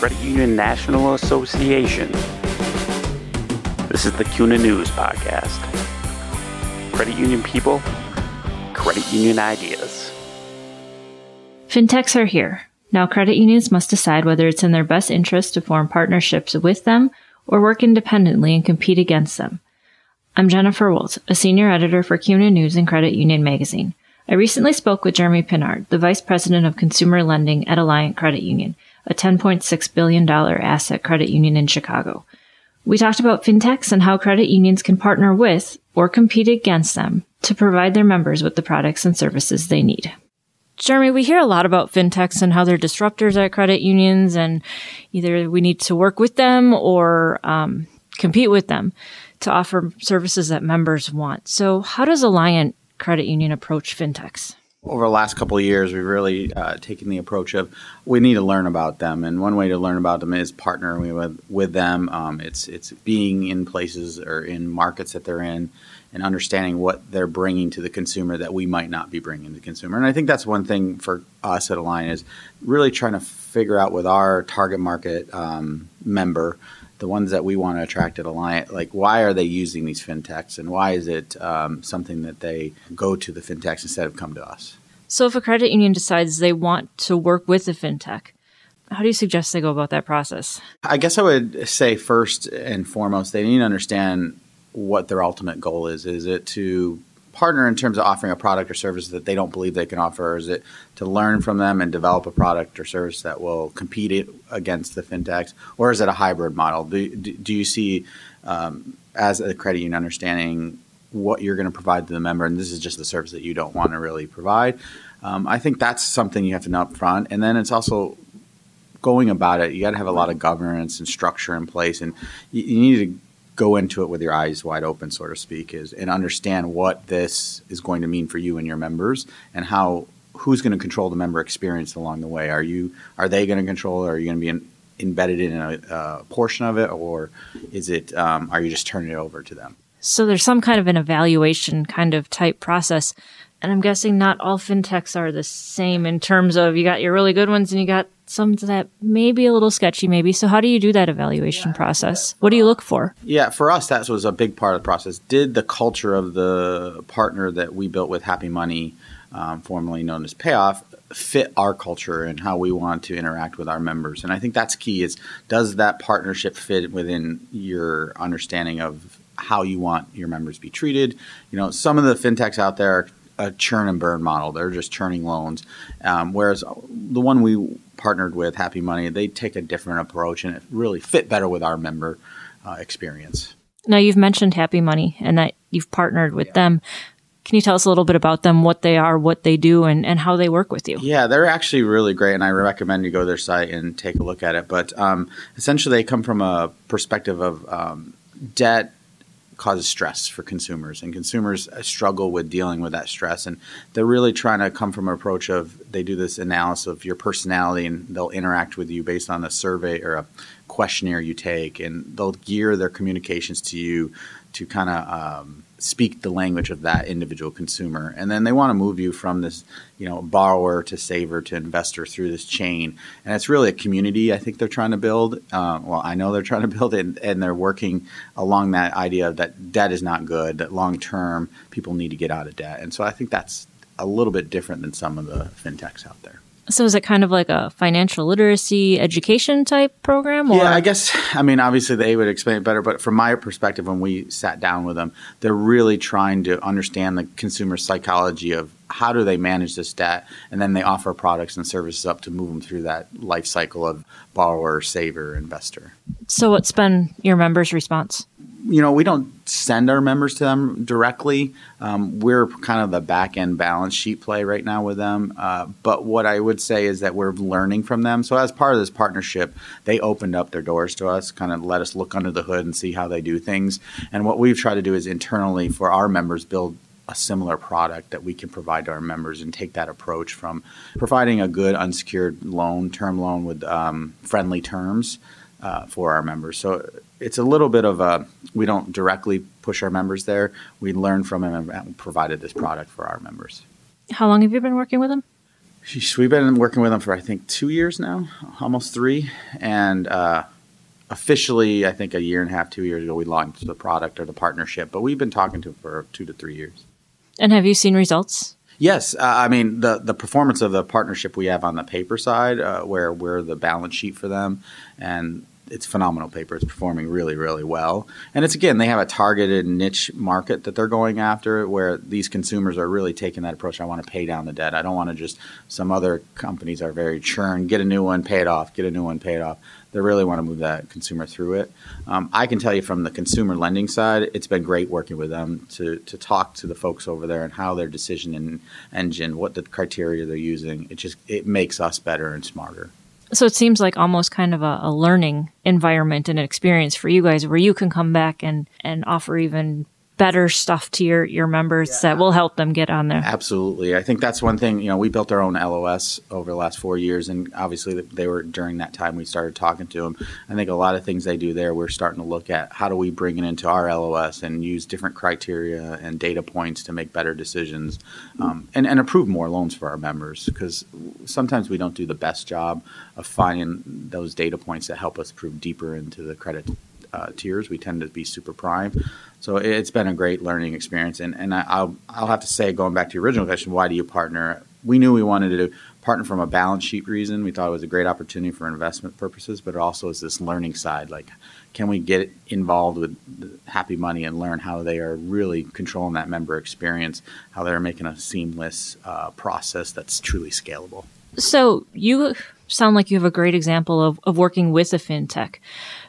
Credit Union National Association. This is the CUNA News Podcast. Credit union people, credit union ideas. Fintechs are here. Now, credit unions must decide whether it's in their best interest to form partnerships with them or work independently and compete against them. I'm Jennifer Woldt, a senior editor for CUNA News and Credit Union Magazine. I recently spoke with Jeremy Pinard, the vice president of consumer lending at Alliant Credit Union, a $10.6 billion asset credit union in Chicago. We talked about fintechs and how credit unions can partner with or compete against them to provide their members with the products and services they need. Jeremy, we hear a lot about fintechs and how they're disruptors at credit unions, and either we need to work with them or um, compete with them to offer services that members want. So, how does Alliant Credit Union approach fintechs? Over the last couple of years, we've really uh, taken the approach of we need to learn about them, and one way to learn about them is partnering with with them. Um, it's it's being in places or in markets that they're in, and understanding what they're bringing to the consumer that we might not be bringing to the consumer. And I think that's one thing for us at Alliant is really trying to figure out with our target market um, member the ones that we want to attract at Alliant, like why are they using these fintechs and why is it um, something that they go to the fintechs instead of come to us? So, if a credit union decides they want to work with a fintech, how do you suggest they go about that process? I guess I would say first and foremost, they need to understand what their ultimate goal is. Is it to partner in terms of offering a product or service that they don't believe they can offer? Or is it to learn from them and develop a product or service that will compete against the fintechs? Or is it a hybrid model? Do, do you see, um, as a credit union, understanding what you're going to provide to the member, and this is just the service that you don't want to really provide? Um, I think that's something you have to know up front. And then it's also going about it, you got to have a lot of governance and structure in place, and you, you need to go into it with your eyes wide open, so to speak, is and understand what this is going to mean for you and your members, and how who's going to control the member experience along the way. Are you are they going to control, or are you going to be in, embedded in a, a, portion of it, or is it um, are you just turning it over to them? So there's some kind of an evaluation kind of type process. And I'm guessing not all fintechs are the same in terms of you got your really good ones and you got some that may be a little sketchy, maybe. So, how do you do that evaluation yeah, process? What do you look for? Yeah, for us, that was a big part of the process. Did the culture of the partner that we built with Happy Money, um, formerly known as Payoff, fit our culture and how we want to interact with our members? And I think that's key. Is does that partnership fit within your understanding of how you want your members to be treated? You know, some of the fintechs out there a churn and burn model. They're just churning loans. Um, whereas the one we partnered with, Happy Money, they take a different approach and it really fit better with our member uh, experience. Now, you've mentioned Happy Money and that you've partnered with yeah. them. Can you tell us a little bit about them, what they are, what they do, and, and how they work with you? Yeah, they're actually really great, and I recommend you go to their site and take a look at it. But um, essentially, they come from a perspective of um, debt causes stress for consumers, and consumers struggle with dealing with that stress. And they're really trying to come from an approach of they do this analysis of your personality, and they'll interact with you based on a survey or a questionnaire you take, and they'll gear their communications to you to kind of um, speak the language of that individual consumer. And then they want to move you from this, you know, borrower to saver to investor through this chain. And it's really a community I think they're trying to build. Uh, well, I know they're trying to build it, and, and they're working along that idea that debt is not good, that long term people need to get out of debt. And so I think that's a little bit different than some of the fintechs out there. So is it kind of like a financial literacy education type program? Or? Yeah, I guess. I mean, obviously they would explain it better, but from my perspective, when we sat down with them, they're really trying to understand the consumer psychology of how do they manage this debt, and then they offer products and services up to move them through that life cycle of borrower, saver, investor. So, what's been your members' response? You know, we don't send our members to them directly. Um, we're kind of the back end balance sheet play right now with them. Uh, but what I would say is that we're learning from them. So as part of this partnership, they opened up their doors to us, kind of let us look under the hood and see how they do things. And what we've tried to do is internally for our members build a similar product that we can provide to our members and take that approach from providing a good unsecured loan, term loan with um, friendly terms uh, for our members. So it's a little bit of a we don't directly push our members there. We learn from them and provided this product for our members. How long have you been working with them? We've been working with them for I think two years now, almost three, and uh, officially I think a year and a half, two years ago we launched the product or the partnership. But we've been talking to them for two to three years. And have you seen results? Yes, uh, I mean the the performance of the partnership we have on the paper side, uh, where we're the balance sheet for them, and it's phenomenal paper. It's performing really, really well. And it's again, they have a targeted niche market that they're going after where these consumers are really taking that approach. I want to pay down the debt. I don't want to just, some other companies are very churn, get a new one, pay it off, get a new one, pay it off. They really want to move that consumer through it. Um, I can tell you from the consumer lending side, it's been great working with them to, to talk to the folks over there and how their decision in engine, what the criteria they're using. It just, it makes us better and smarter. So it seems like almost kind of a, a, learning environment and an experience for you guys where you can come back and, and offer even better stuff to your your members yeah. that will help them get on there. Absolutely, I think that's one thing. You know, we built our own LOS over the last four years, and obviously they were during that time we started talking to them. I think a lot of things they do there, we're starting to look at how do we bring it into our LOS and use different criteria and data points to make better decisions, um, and and approve more loans for our members because sometimes we don't do the best job of finding those data points that help us prove deeper into the credit uh, tiers. We tend to be super prime. So it's been a great learning experience. And, and I'll, I'll have to say, going back to your original question, why do you partner? We knew we wanted to partner from a balance sheet reason. We thought it was a great opportunity for investment purposes, but it also is this learning side. Like, can we get involved with Happy Money and learn how they are really controlling that member experience, how they're making a seamless uh, process that's truly scalable? So you sound like you have a great example of, of working with a fintech.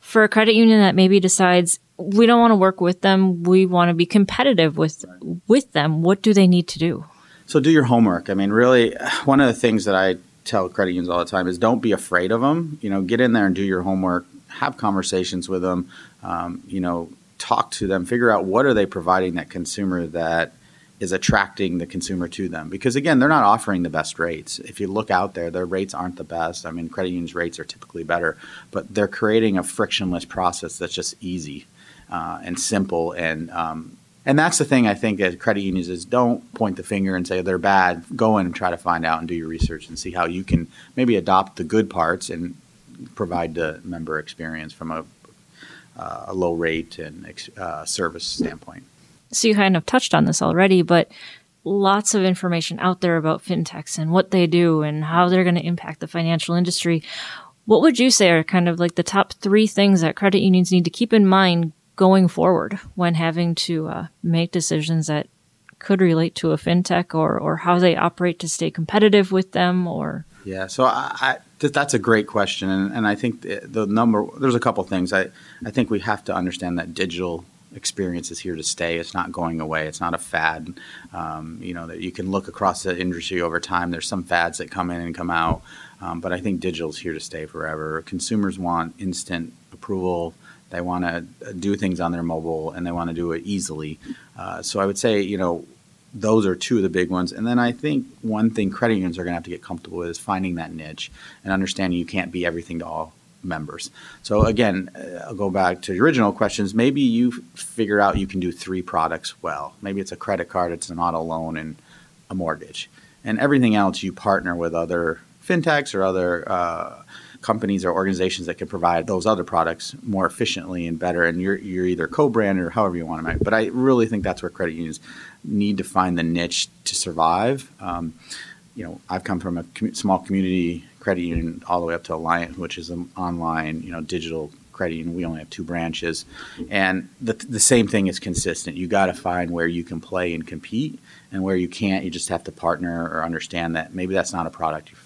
For a credit union that maybe decides we don't want to work with them. We want to be competitive with with them. What do they need to do? So do your homework. I mean, really, one of the things that I tell credit unions all the time is don't be afraid of them. You know, get in there and do your homework. Have conversations with them. Um, you know, talk to them. Figure out what are they providing that consumer that is attracting the consumer to them because again they're not offering the best rates if you look out there their rates aren't the best i mean credit unions rates are typically better but they're creating a frictionless process that's just easy uh, and simple. And um, and that's the thing I think that credit unions is don't point the finger and say they're bad. Go in and try to find out and do your research and see how you can maybe adopt the good parts and provide the member experience from a, uh, a low rate and uh, service standpoint. So you kind of touched on this already, but lots of information out there about fintechs and what they do and how they're going to impact the financial industry. What would you say are kind of like the top three things that credit unions need to keep in mind going forward when having to uh, make decisions that could relate to a fintech or, or how they operate to stay competitive with them or? Yeah so I, I that's a great question and, and i think the, the, number there's a couple things. I, I think we have to understand that digital experience is here to stay. It's not going away. It's not a fad. Um, you know that you can look across the industry over time. There's some fads that come in and come out um, but i think digital is here to stay forever. Consumers want instant approval they want to do things on their mobile and they want to do it easily. Uh, so I would say, you know, those are two of the big ones. And then I think one thing credit unions are going to have to get comfortable with is finding that niche and understanding you can't be everything to all members. So again, uh, I'll go back to the original questions. Maybe you figure out you can do three products well. Maybe it's a credit card, it's an auto loan, and a mortgage. And everything else you partner with other fintechs or other uh, companies or organizations that can provide those other products more efficiently and better. And you're, you're either co-branded or however you want to make. But I really think that's where credit unions need to find the niche to survive. Um, you know, I've come from a com- small community credit union all the way up to Alliant, which is an online, you know, digital credit union. We only have two branches, and the the same thing is consistent. You got to find where you can play and compete, and where you can't, you just have to partner or understand that maybe that's not a product you,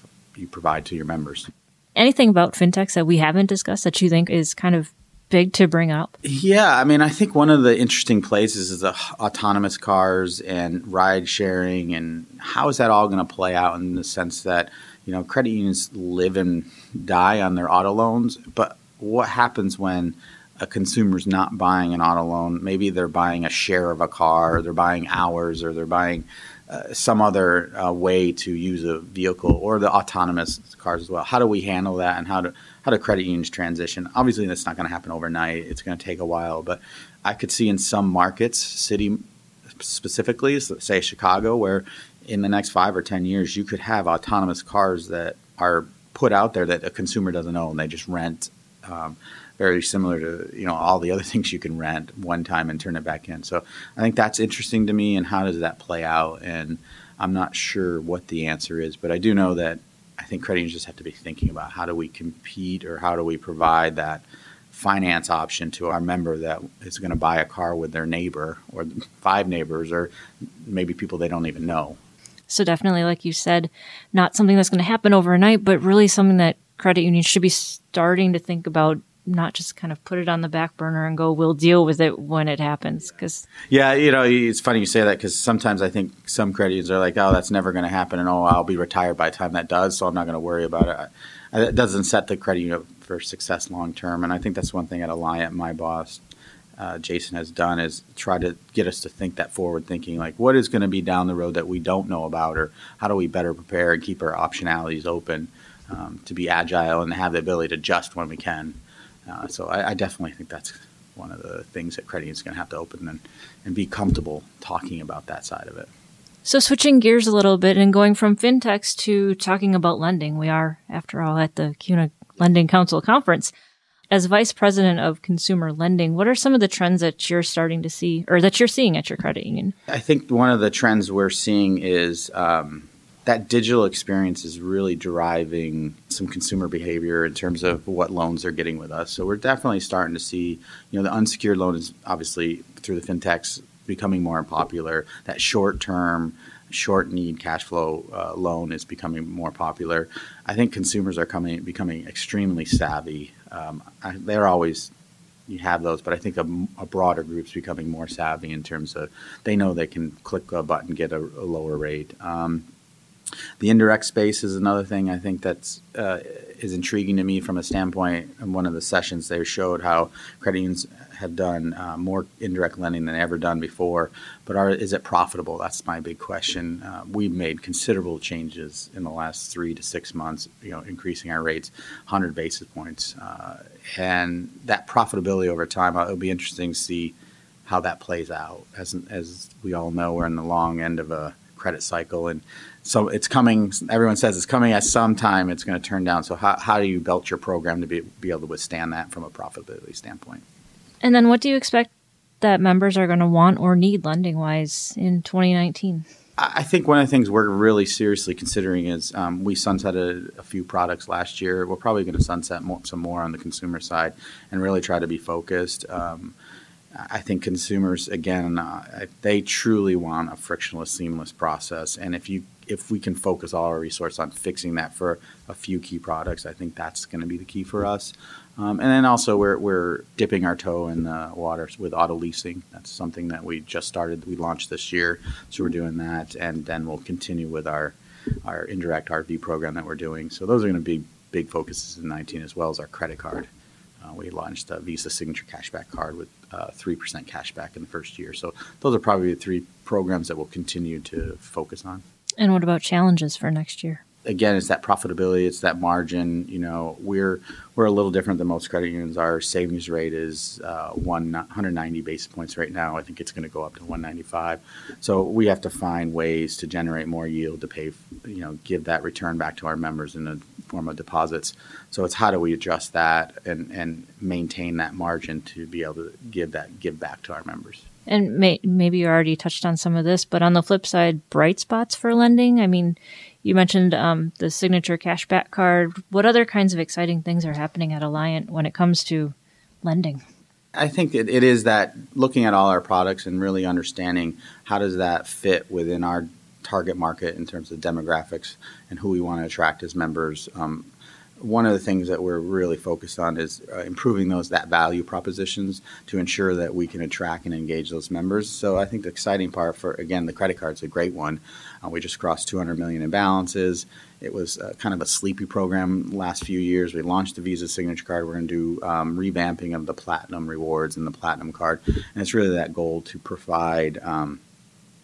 you provide to your members anything about fintechs that we haven't discussed that you think is kind of big to bring up? Yeah, I mean, I think one of the interesting places is the autonomous cars and ride sharing, and how is that all going to play out in the sense that you know credit unions live and die on their auto loans, but what happens when a consumer's not buying an auto loan? Maybe they're buying a share of a car, or they're buying hours, or they're buying uh, some other uh, way to use a vehicle or the autonomous cars as well. How do we handle that, and how do how do credit unions transition? Obviously, that's not going to happen overnight. It's going to take a while, but I could see in some markets, city specifically, say Chicago, where in the next five or 10 years, you could have autonomous cars that are put out there that a consumer doesn't own. They just rent. Um, very similar to you know all the other things you can rent one time and turn it back in. So I think that's interesting to me. And how does that play out? And I'm not sure what the answer is, but I do know that I think credit unions just have to be thinking about how do we compete or how do we provide that finance option to our member that is going to buy a car with their neighbor or five neighbors or maybe people they don't even know. So definitely, like you said, not something that's going to happen overnight, but really something that credit unions should be starting to think about not just kind of put it on the back burner and go, we'll deal with it when it happens. Because yeah, you know, it's funny you say that because sometimes I think some credit unions are like, oh, that's never going to happen, and oh, I'll be retired by the time that does, so I'm not going to worry about it. It doesn't set the credit union for success long term, and I think that's one thing at Alliant, my boss. Uh, Jason has done is try to get us to think that forward thinking, like what is going to be down the road that we don't know about, or how do we better prepare and keep our optionalities open um, to be agile and have the ability to adjust when we can. Uh, so I, I, definitely think that's one of the things that credit is going to have to open and, and be comfortable talking about that side of it. So switching gears a little bit and going from fintechs to talking about lending, we are, after all, at the CUNA Lending Council conference. As vice president of consumer lending, what are some of the trends that you're starting to see or that you're seeing at your credit union? I think one of the trends we're seeing is um, that digital experience is really driving some consumer behavior in terms of what loans they're getting with us. So we're definitely starting to see, you know, the unsecured loan is obviously through the fintechs becoming more popular. That short term, short need cash flow uh, loan is becoming more popular. I think consumers are coming becoming extremely savvy. Um, I, they're always you have those, but I think a, a, broader group's becoming more savvy in terms of they know they can click a button, get a, a lower rate. Um, the indirect space is another thing I think that's uh, is intriguing to me from a standpoint. In one of the sessions, they showed how credit unions have done uh, more indirect lending than ever done before. But are, is it profitable? That's my big question. Uh, we've made considerable changes in the last three to six months. You know, increasing our rates 100 basis points, uh, and that profitability over time. Uh, it'll be interesting to see how that plays out. As as we all know, we're in the long end of a credit cycle and so it's coming. Everyone says it's coming at some time. It's going to turn down. So how, how do you build your program to be, be able to withstand that from a profitability standpoint? And then what do you expect that members are going to want or need lending wise in 2019? I think one of the things we're really seriously considering is um, we sunsetted a few products last year. We're probably going to sunset more, some more on the consumer side and really try to be focused. Um, I think consumers, again, uh, they truly want a frictionless, seamless process. And if you if we can focus all our resource on fixing that for a few key products, I think that's going to be the key for us. Um, and then also we're, we're dipping our toe in the water with auto leasing. That's something that we just started. We launched this year, so we're doing that, and then we'll continue with our our indirect RV program that we're doing. So those are going to be big focuses in 19 as well as our credit card. Uh, we launched a Visa Signature Cashback card with uh, 3% cashback in the first year. So those are probably the three programs that we'll continue to focus on. And what about challenges for next year? Again, it's that profitability, it's that margin. You know, we're we're a little different than most credit unions. Our savings rate is uh, one 190 basis points right now. I think it's going to go up to 195. So we have to find ways to generate more yield to pay, you know, give that return back to our members in the form of deposits. So it's how do we adjust that and and maintain that margin to be able to give that give back to our members. And may, maybe you already touched on some of this, but on the flip side, bright spots for lending. I mean, you mentioned um, the signature cashback card. What other kinds of exciting things are happening at Alliant when it comes to lending? I think it, it is that looking at all our products and really understanding how does that fit within our target market in terms of demographics and who we want to attract as members. Um, one of the things that we're really focused on is uh, improving those that value propositions to ensure that we can attract and engage those members. So I think the exciting part for again the credit card is a great one. Uh, we just crossed 200 million in balances. It was uh, kind of a sleepy program last few years. We launched the Visa Signature Card. We're going to do um, revamping of the Platinum rewards and the Platinum card, and it's really that goal to provide. Um,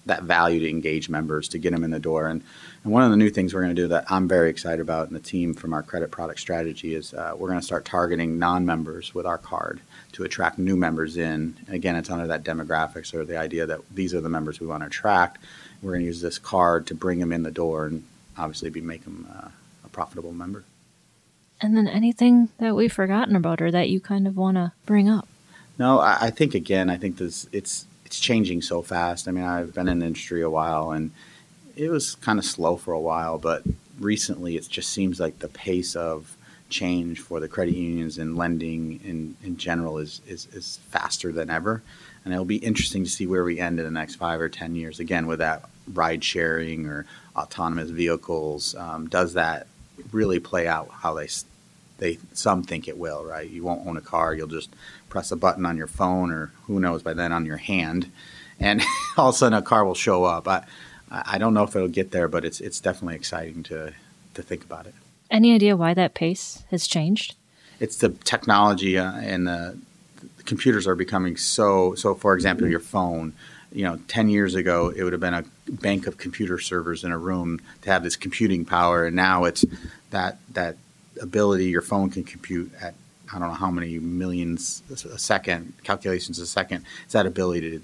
that value to engage members to get them in the door. And, and one of the new things we're going to do that I'm very excited about, and the team from our credit product strategy is uh, we're going to start targeting non-members with our card to attract new members in. Again, it's under that demographics or the idea that these are the members we want to attract. We're going to use this card to bring them in the door and obviously be make them uh, a profitable member. And then anything that we've forgotten about or that you kind of want to bring up? No, I, I think again, I think this it's it's changing so fast. I mean, I've been in the industry a while, and it was kind of slow for a while, but recently it just seems like the pace of change for the credit unions and lending in, in general is, is, is faster than ever. And it'll be interesting to see where we end in the next five or 10 years. Again, with that ride sharing or autonomous vehicles, um, does that really play out how they they some think it will, right? You won't own a car; you'll just press a button on your phone, or who knows by then on your hand, and all of a sudden a car will show up. I I don't know if it'll get there, but it's it's definitely exciting to to think about it. Any idea why that pace has changed? It's the technology uh, and the, the computers are becoming so so. For example, your phone you know, 10 years ago, it would have been a bank of computer servers in a room to have this computing power. And now it's that, that ability your phone can compute at I don't know how many millions a second calculations a second. It's that ability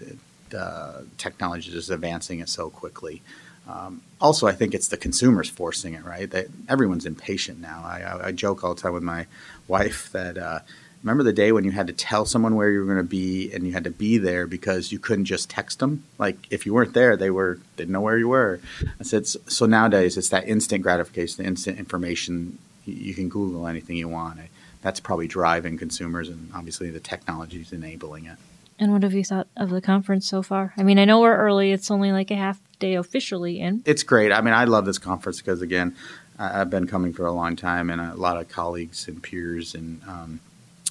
to uh, technology just advancing it so quickly. Um, also, I think it's the consumers forcing it. Right, that everyone's impatient now. I, I, I joke all the time with my wife that. Uh, remember the day when you had to tell someone where you were going to be and you had to be there because you couldn't just text them like if you weren't there they were didn't know where you were i said so nowadays it's that instant gratification the instant information you can Google anything you want. That's probably driving consumers, and obviously the technology is enabling it. And what have you thought of the conference so far? I mean, I know we're early; it's only like a half day officially in. It's great. I mean, I love this conference because again, I've been coming for a long time, and a lot of colleagues and peers and um,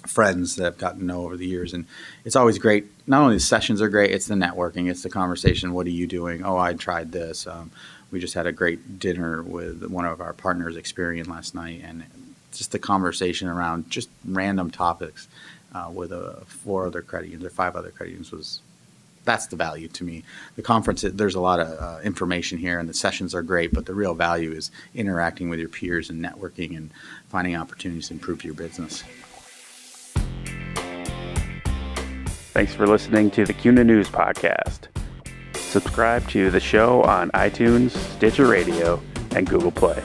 friends that I've gotten to know over the years. And it's always great. Not only the sessions are great, it's the networking, it's the conversation. What are you doing? Oh, I tried this. Um, we just had a great dinner with one of our partners, Experian, last night, and just the conversation around just random topics uh, with uh, four other credit unions or five other credit unions was that's the value to me. The conference, there's a lot of uh, information here, and the sessions are great, but the real value is interacting with your peers and networking and finding opportunities to improve your business. Thanks for listening to the CUNA News Podcast. Subscribe to the show on iTunes, Stitcher Radio, and Google Play.